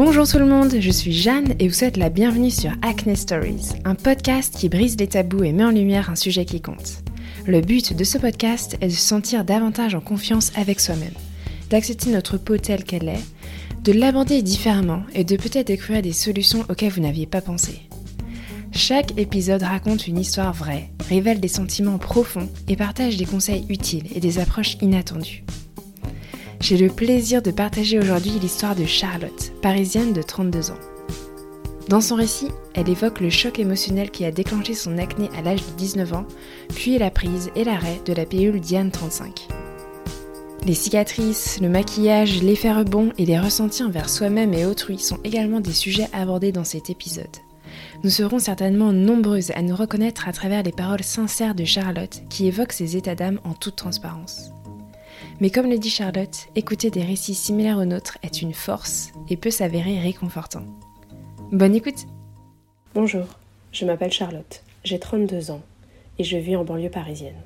Bonjour tout le monde, je suis Jeanne et vous souhaite la bienvenue sur Acne Stories, un podcast qui brise les tabous et met en lumière un sujet qui compte. Le but de ce podcast est de se sentir davantage en confiance avec soi-même, d'accepter notre peau telle qu'elle est, de l'aborder différemment et de peut-être découvrir des solutions auxquelles vous n'aviez pas pensé. Chaque épisode raconte une histoire vraie, révèle des sentiments profonds et partage des conseils utiles et des approches inattendues. J'ai le plaisir de partager aujourd'hui l'histoire de Charlotte, parisienne de 32 ans. Dans son récit, elle évoque le choc émotionnel qui a déclenché son acné à l'âge de 19 ans, puis la prise et l'arrêt de la pilule Diane 35. Les cicatrices, le maquillage, l'effet rebond et les ressentis envers soi-même et autrui sont également des sujets abordés dans cet épisode. Nous serons certainement nombreuses à nous reconnaître à travers les paroles sincères de Charlotte qui évoquent ses états d'âme en toute transparence. Mais comme le dit Charlotte, écouter des récits similaires aux nôtres est une force et peut s'avérer réconfortant. Bonne écoute Bonjour, je m'appelle Charlotte, j'ai 32 ans et je vis en banlieue parisienne.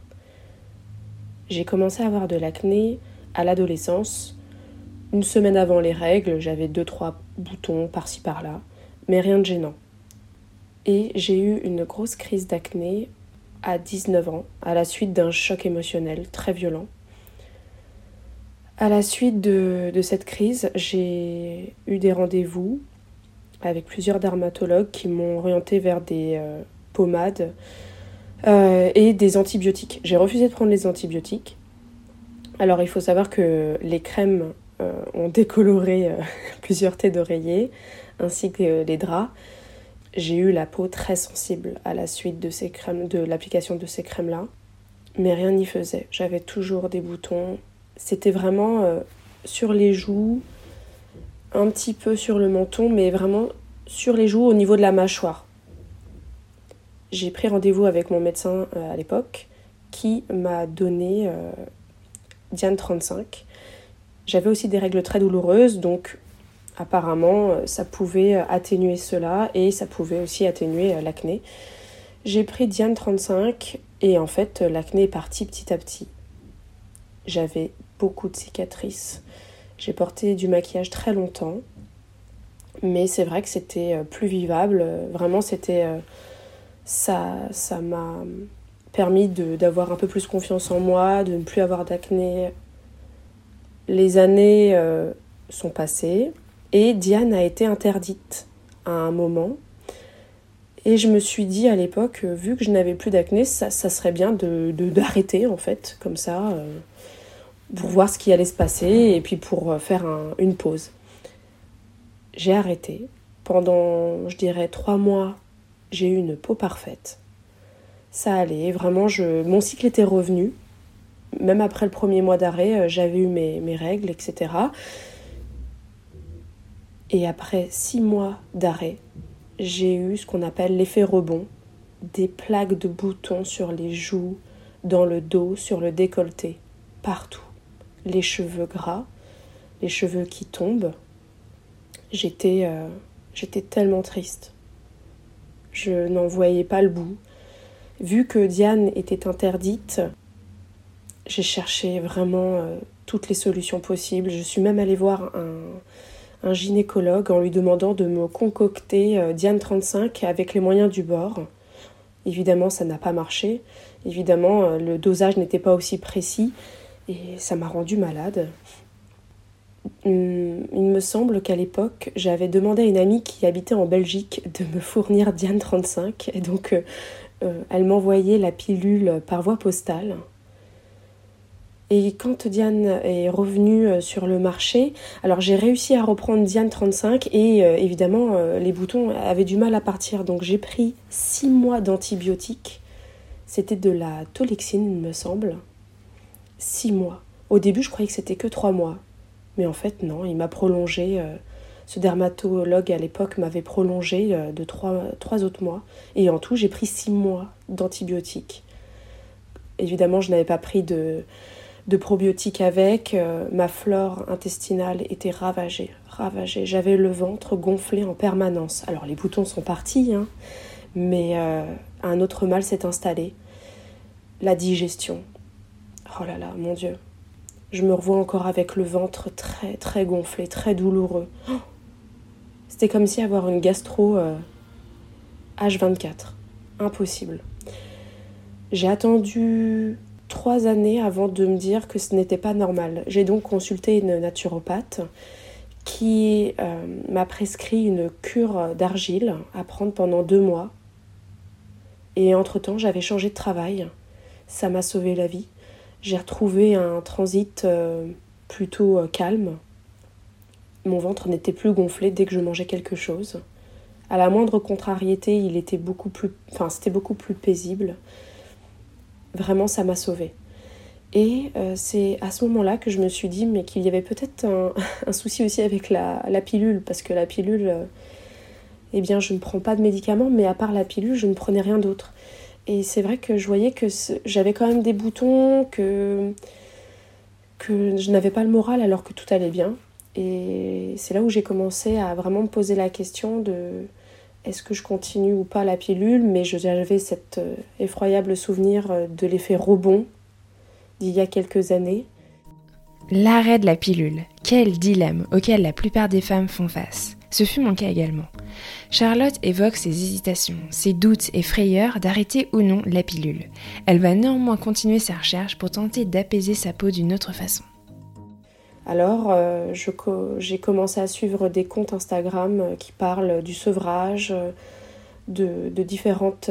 J'ai commencé à avoir de l'acné à l'adolescence. Une semaine avant les règles, j'avais 2-3 boutons par-ci par-là, mais rien de gênant. Et j'ai eu une grosse crise d'acné à 19 ans, à la suite d'un choc émotionnel très violent à la suite de, cette crise, j'ai eu des rendez-vous avec plusieurs dermatologues qui m'ont orienté vers des euh, pommades euh, et des antibiotiques. J'ai refusé de prendre les antibiotiques. Alors il faut savoir que les crèmes euh, ont décoloré plusieurs thés d'oreiller ainsi que les draps. J'ai eu la peau très sensible à la suite de l'application de ces crèmes-là, mais rien n'y faisait. J'avais toujours des boutons, c'était vraiment euh, sur les joues, un petit peu sur le menton, mais vraiment sur les joues au niveau de la mâchoire. J'ai pris rendez-vous avec mon médecin euh, à l'époque qui m'a donné euh, Diane 35. J'avais aussi des règles très douloureuses, donc apparemment ça pouvait atténuer cela et ça pouvait aussi atténuer l'acné. J'ai pris Diane 35 et en fait l'acné est parti petit à petit. J'avais beaucoup de cicatrices. J'ai porté du maquillage très longtemps, mais c'est vrai que c'était euh, plus vivable. Vraiment, c'était euh, ça, ça m'a permis d'avoir un peu plus confiance en moi, de ne plus avoir d'acné. Les années euh, sont passées et Diane a été interdite à un moment. Et je me suis dit à l'époque, vu que je n'avais plus d'acné, ça, ça, serait bien de d'arrêter en fait, comme ça pour voir ce qui allait se passer et puis pour euh, faire une pause. J'ai arrêté. Pendant, je dirais, trois mois, j'ai eu une peau parfaite. Ça allait, vraiment, je, mon cycle était revenu. Même après le premier mois d'arrêt, euh, j'avais eu mes, mes règles, etc. Et après six mois d'arrêt, j'ai eu ce qu'on appelle l'effet rebond, des plaques de boutons sur les joues, dans le dos, sur le décolleté, partout les cheveux gras, les cheveux qui tombent. J'étais euh, j'étais tellement triste. Je n'en voyais pas le bout. Vu que Diane était interdite, j'ai cherché vraiment euh, toutes les solutions possibles. Je suis même allée voir un, un gynécologue en lui demandant de me concocter euh, Diane 35 avec les moyens du bord. Évidemment, ça n'a pas marché. Évidemment, le dosage n'était pas aussi précis. Et ça m'a rendu malade. Hum, il me semble qu'à l'époque, j'avais demandé à une amie qui habitait en Belgique de me fournir Diane 35. Et donc, euh, euh, elle m'envoyait la pilule par voie postale. Et quand Diane est revenue euh, sur le marché, alors j'ai réussi à reprendre Diane 35 et évidemment les boutons avaient du mal à partir. Donc j'ai pris 6 mois d'antibiotiques. C'était de la tolexine, il me semble six mois. Au début, je croyais que c'était que trois mois. Mais en fait, non, il m'a prolongé. Euh, ce dermatologue à l'époque m'avait prolongé euh, de trois, trois, autres mois. Et en tout, j'ai pris six mois d'antibiotiques. Évidemment, je n'avais pas pris de, de probiotiques avec. Euh, ma flore intestinale était ravagée. ravagée. J'avais le ventre gonflé en permanence. Alors, les boutons sont partis, hein, mais un autre mal s'est installé. La digestion. Oh là là, mon Dieu. Je me revois encore avec le ventre très très gonflé, très douloureux. Oh C'était comme si avoir une gastro H24. Impossible. J'ai attendu trois années avant de me dire que ce n'était pas normal. J'ai donc consulté une naturopathe qui euh, m'a prescrit une cure d'argile à prendre pendant deux mois. Et entre-temps, j'avais changé de travail. Ça m'a sauvé la vie. J'ai retrouvé un transit euh, plutôt euh, calme. Mon ventre n'était plus gonflé dès que je mangeais quelque chose. À la moindre contrariété, il était beaucoup plus, enfin, c'était beaucoup plus paisible. Vraiment, ça m'a sauvée. Et euh, c'est à ce moment-là que je me suis dit mais qu'il y avait peut-être un, souci aussi avec la, pilule, parce que la pilule, eh bien je ne prends pas de médicaments, mais à part la pilule, je ne prenais rien d'autre. Et c'est vrai que je voyais que j'avais quand même des boutons, que, je n'avais pas le moral alors que tout allait bien. Et c'est là où j'ai commencé à vraiment me poser la question de est-ce que je continue ou pas la pilule, mais j'avais cet euh, effroyable souvenir euh, de l'effet rebond d'il y a quelques années. L'arrêt de la pilule, quel dilemme auquel la plupart des femmes font face. Ce fut mon cas également. Charlotte évoque ses hésitations, ses doutes et frayeurs d'arrêter ou non la pilule. Elle va néanmoins continuer sa recherche pour tenter d'apaiser sa peau d'une autre façon. Alors, euh, j'ai commencé à suivre des comptes Instagram euh, qui parlent du sevrage, euh, de, différentes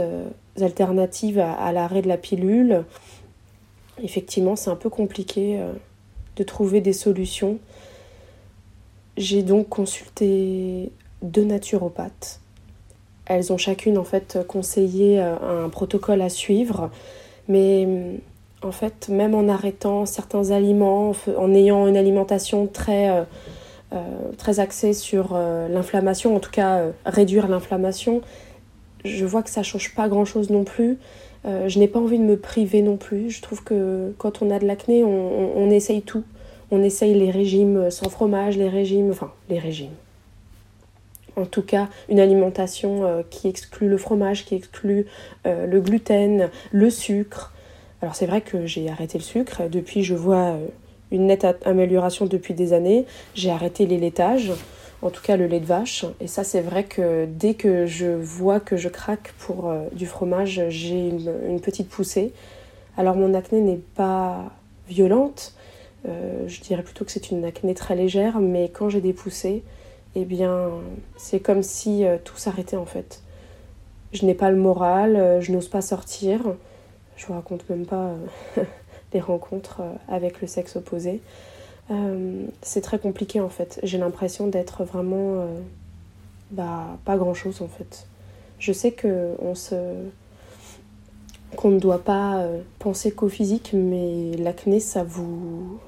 alternatives à, l'arrêt de la pilule. Effectivement, c'est un peu compliqué de trouver des solutions. J'ai donc consulté deux naturopathes. Elles ont chacune en fait conseillé un protocole à suivre, mais en fait, même en arrêtant certains aliments, en ayant une alimentation très, euh, euh, axée sur euh, l'inflammation, en tout cas réduire l'inflammation, je vois que ça change pas grand chose non plus. je n'ai pas envie de me priver non plus. Je trouve que quand on a de l'acné, on, essaye tout. On essaye les régimes sans fromage, les régimes, enfin les régimes. En tout cas, une alimentation qui exclut le fromage, qui exclut le gluten, le sucre, alors c'est vrai que j'ai arrêté le sucre. Depuis, je vois euh, une nette amélioration depuis des années. J'ai arrêté les laitages, en tout cas le lait de vache. Et ça, c'est vrai que dès que je vois que je craque pour euh, du fromage, j'ai une, petite poussée. Alors mon acné n'est pas violente. Euh, je dirais plutôt que c'est une acné très légère, mais quand j'ai des poussées, eh bien, c'est comme si tout s'arrêtait en fait. Je n'ai pas le moral, je n'ose pas sortir. Je vous raconte même pas les euh, rencontres euh, avec le sexe opposé. Euh, c'est très compliqué en fait. J'ai l'impression d'être vraiment bah, pas grand chose en fait. Je sais que on se qu'on ne doit pas penser qu'au physique, mais l'acné ça vous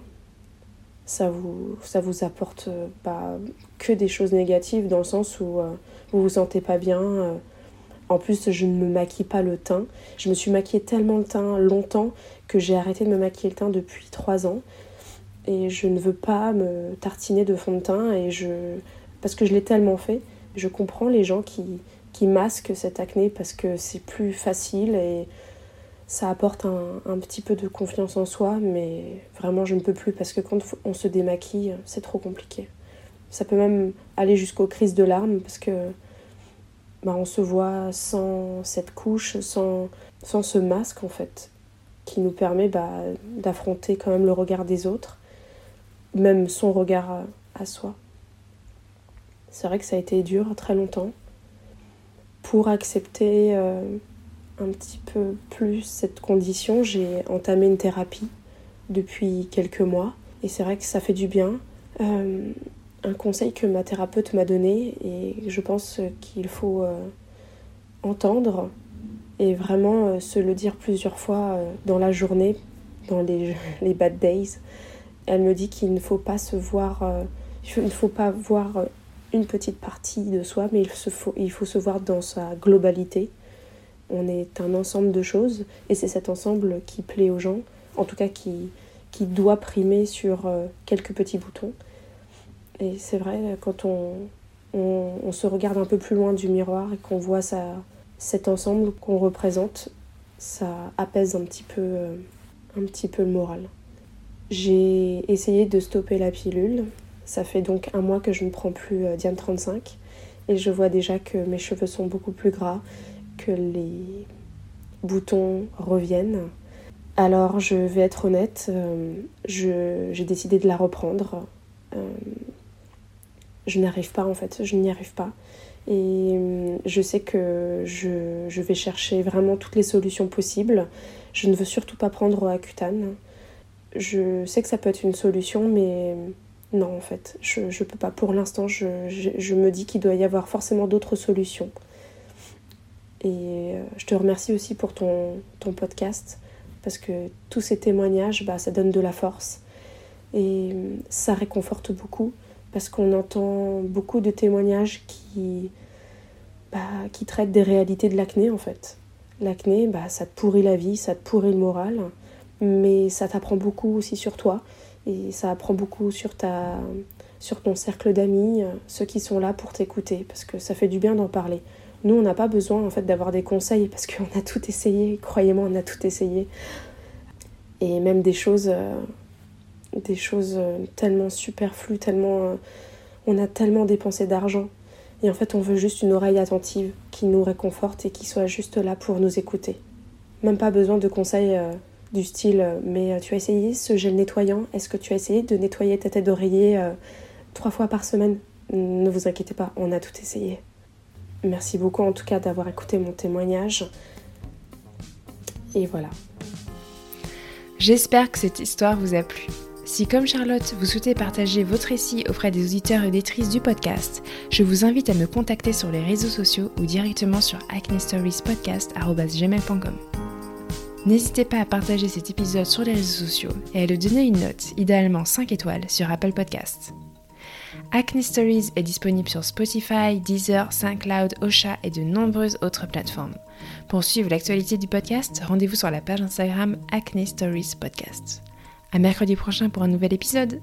ça vous ça vous apporte pas que des choses négatives dans le sens où vous vous sentez pas bien en plus, je ne me maquille pas le teint. Je me suis maquillée tellement le teint longtemps que j'ai arrêté de me maquiller le teint depuis 3 ans. Et je ne veux pas me tartiner de fond de teint et je... parce que je l'ai tellement fait. Je comprends les gens qui, qui masquent cette acné parce que c'est plus facile et ça apporte un, un, petit peu de confiance en soi, mais vraiment je ne peux plus parce que quand on se démaquille, c'est trop compliqué. Ça peut même aller jusqu'aux crises de larmes parce que bah, on se voit sans cette couche, sans, sans ce masque en fait, qui nous permet bah, d'affronter quand même le regard des autres, même son regard à, soi. C'est vrai que ça a été dur très longtemps pour accepter euh, un petit peu plus cette condition. J'ai entamé une thérapie depuis quelques mois et c'est vrai que ça fait du bien. Euh, un conseil que ma thérapeute m'a donné et je pense qu'il faut euh, entendre et vraiment euh, se le dire plusieurs fois dans la journée, dans les, les, bad days. Elle me dit qu'il ne faut pas se voir, il ne faut pas voir une petite partie de soi, mais il, se faut, il faut se voir dans sa globalité. On est un ensemble de choses et c'est cet ensemble qui plaît aux gens, en tout cas qui, qui doit primer sur quelques petits boutons. Et c'est vrai, quand on, on, se regarde un peu plus loin du miroir et qu'on voit ça, cet ensemble qu'on représente, ça apaise un petit peu, euh, un petit peu le moral. J'ai essayé de stopper la pilule. Ça fait donc un mois que je ne prends plus euh, Diane 35. et je vois déjà que mes cheveux sont beaucoup plus gras, les boutons reviennent. Alors je vais être honnête, euh, j'ai décidé de la reprendre. Euh, je n'arrive pas en fait, je n'y arrive pas. Et euh, je sais que je, vais chercher vraiment toutes les solutions possibles. Je ne veux surtout pas prendre Accutane. Je sais que ça peut être une solution, mais non en fait, je ne peux pas. Pour l'instant, je, me dis qu'il doit y avoir forcément d'autres solutions. Et je te remercie aussi pour ton, ton podcast parce que tous ces témoignages, bah, ça donne de la force et ça réconforte beaucoup parce qu'on entend beaucoup de témoignages qui, bah, qui traitent des réalités de l'acné en fait. L'acné, bah, ça te pourrit la vie, ça te pourrit le moral, mais ça t'apprend beaucoup aussi sur toi et ça apprend beaucoup sur, ta, sur ton cercle d'amis, ceux qui sont là pour t'écouter parce que ça fait du bien d'en parler. Nous, on n'a pas besoin en fait d'avoir des conseils parce qu'on a tout essayé. Croyez-moi, on a tout essayé. Et même des choses, euh, des choses euh, tellement superflues, tellement, euh, on a tellement dépensé d'argent. Et en fait, on veut juste une oreille attentive qui nous réconforte et qui soit juste là pour nous écouter. Même pas besoin de conseils du style mais tu as essayé ce gel nettoyant? Est-ce que tu as essayé de nettoyer ta tête d'oreiller trois fois par semaine Ne vous inquiétez pas, on a tout essayé. Merci beaucoup en tout cas d'avoir écouté mon témoignage. Et voilà. J'espère que cette histoire vous a plu. Si comme Charlotte, vous souhaitez partager votre récit auprès des auditeurs et auditrices du podcast, je vous invite à me contacter sur les réseaux sociaux ou directement sur acnestoriespodcast.gmail.com. N'hésitez pas à partager cet épisode sur les réseaux sociaux et à le donner une note, idéalement 5 étoiles, sur Apple Podcasts. Acne Stories est disponible sur Spotify, Deezer, SoundCloud, Osha et de nombreuses autres plateformes. Pour suivre l'actualité du podcast, rendez-vous sur la page Instagram Acne Stories Podcast. À mercredi prochain pour un nouvel épisode.